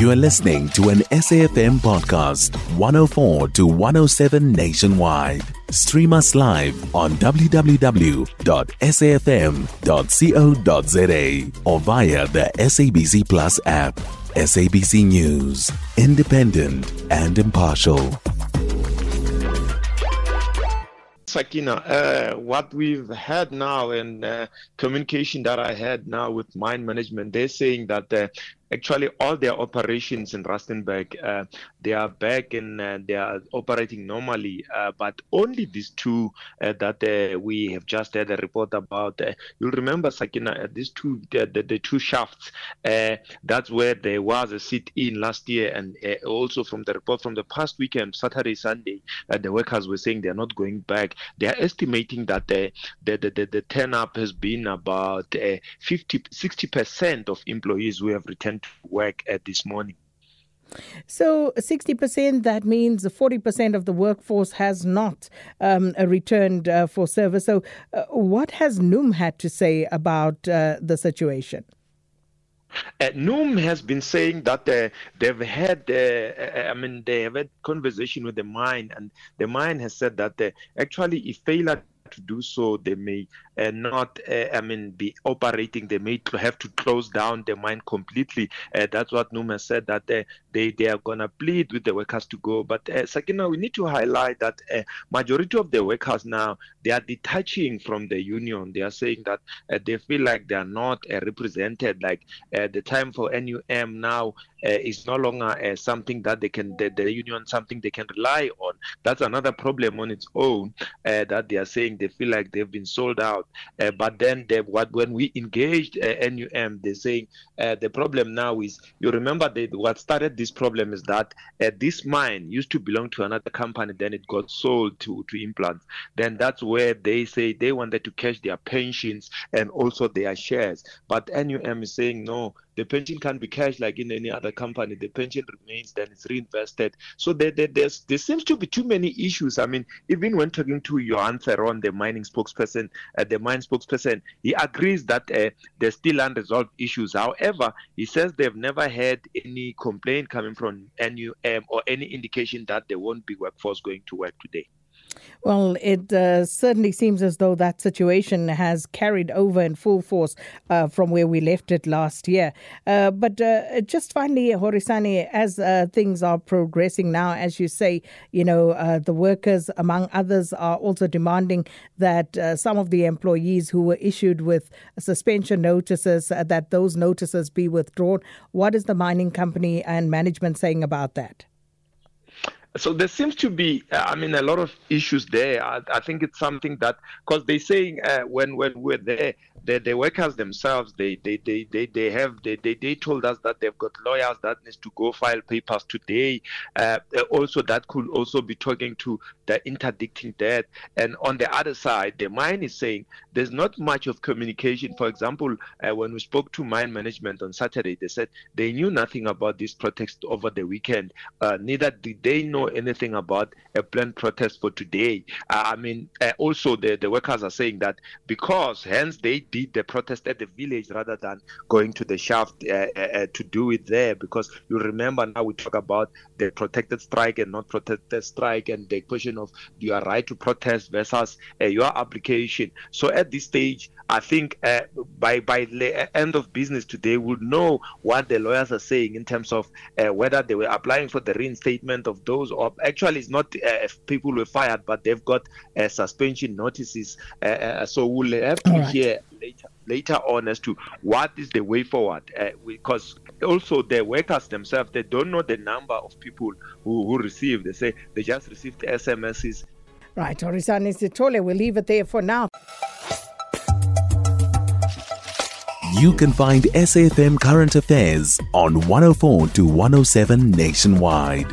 You are listening to an SAFM podcast, 104 to 107 nationwide. Stream us live on www.safm.co.za or via the SABC Plus app. SABC News, independent and impartial. Sakina, uh, what we've had now and uh, communication that I had now with mine management, they're saying that uh, actually all their operations in Rustenburg, uh, they are back and uh, they are operating normally. Uh, but only these two uh, that uh, we have just had a report about. Uh, you'll remember, Sakina, these two, the, the, the two shafts. that's where there was a sit-in last year, and also from the report from the past weekend, Saturday, Sunday, the workers were saying they are not going back. They are estimating that the the the, the, the turn up has been about 50, 60 percent of employees who have returned work at this morning. So, 60%, that means 40% of the workforce has not um, returned uh, for service. So, uh, what has NUM had to say about uh, the situation? Uh, NUM has been saying that uh, they've had, uh, I mean, they have had conversation with the mine, and the mine has said that uh, actually, if failure to do so, they may uh, not, uh, I mean, be operating. They may have to close down the mine completely. Uh, that's what Numa said that they they, they are gonna plead with the workers to go. But uh, Sakina, we need to highlight that majority of the workers now they are detaching from the union. They are saying that they feel like they are not represented. Like the time for NUM now is no longer something that they can the, the, union something they can rely on that's another problem on its own that they are saying they feel like they've been sold out uh, but then they, what when we engaged uh, NUM they're saying uh, the problem now is you remember that what started this problem is that this mine used to belong to another company then it got sold to to Implats. Then that's where they say they wanted to cash their pensions and also their shares. But NUM is saying no the pension can't be cashed like in any other company. The pension remains, then it's reinvested. So there, there, there's, there seems to be too many issues. I mean, even when talking to Johan Theron, the mining spokesperson, uh, the mine spokesperson, he agrees that uh, there's still unresolved issues. However, he says they've never had any complaint coming from NUM or any indication that there won't be workforce going to work today. Well, it uh, certainly seems as though that situation has carried over in full force uh, from where we left it last year. Uh, but uh, just finally, Horisani, as uh, things are progressing now, as you say, you know, uh, the workers, among others, are also demanding that some of the employees who were issued with suspension notices, that those notices be withdrawn. What is the mining company and management saying about that? So there seems to be, I mean, a lot of issues there. I, I think it's something that, because they're saying uh, when when we're there, the, the workers themselves, they they, they, they, they have they, they, they told us that they've got lawyers that needs to go file papers today. Uh, also, that could also be talking to the interdicting debt. And on the other side, the mine is saying there's not much of communication. For example, uh, when we spoke to mine management on Saturday, they said they knew nothing about this protest over the weekend. Uh, neither did they know anything about a planned protest for today. Uh, I mean, uh, also the, the workers are saying that because hence they did the protest at the village rather than going to the shaft uh, to do it there. Because you remember now we talk about the protected strike and not protected strike and the question of your right to protest versus uh, your application. So at this stage, I think uh, by by the end of business today, we'll know what the lawyers are saying in terms of uh, whether they were applying for the reinstatement of those, or actually, it's not uh, if people were fired, but they've got uh, suspension notices. Uh, uh, so we'll have to right. hear later later on as to what is the way forward, because also the workers themselves they don't know the number of people who, who receive. They say they just received SMSs. Right, Horisani Sithole, we'll leave it there for now. You can find SAFM Current Affairs on 104 to 107 nationwide.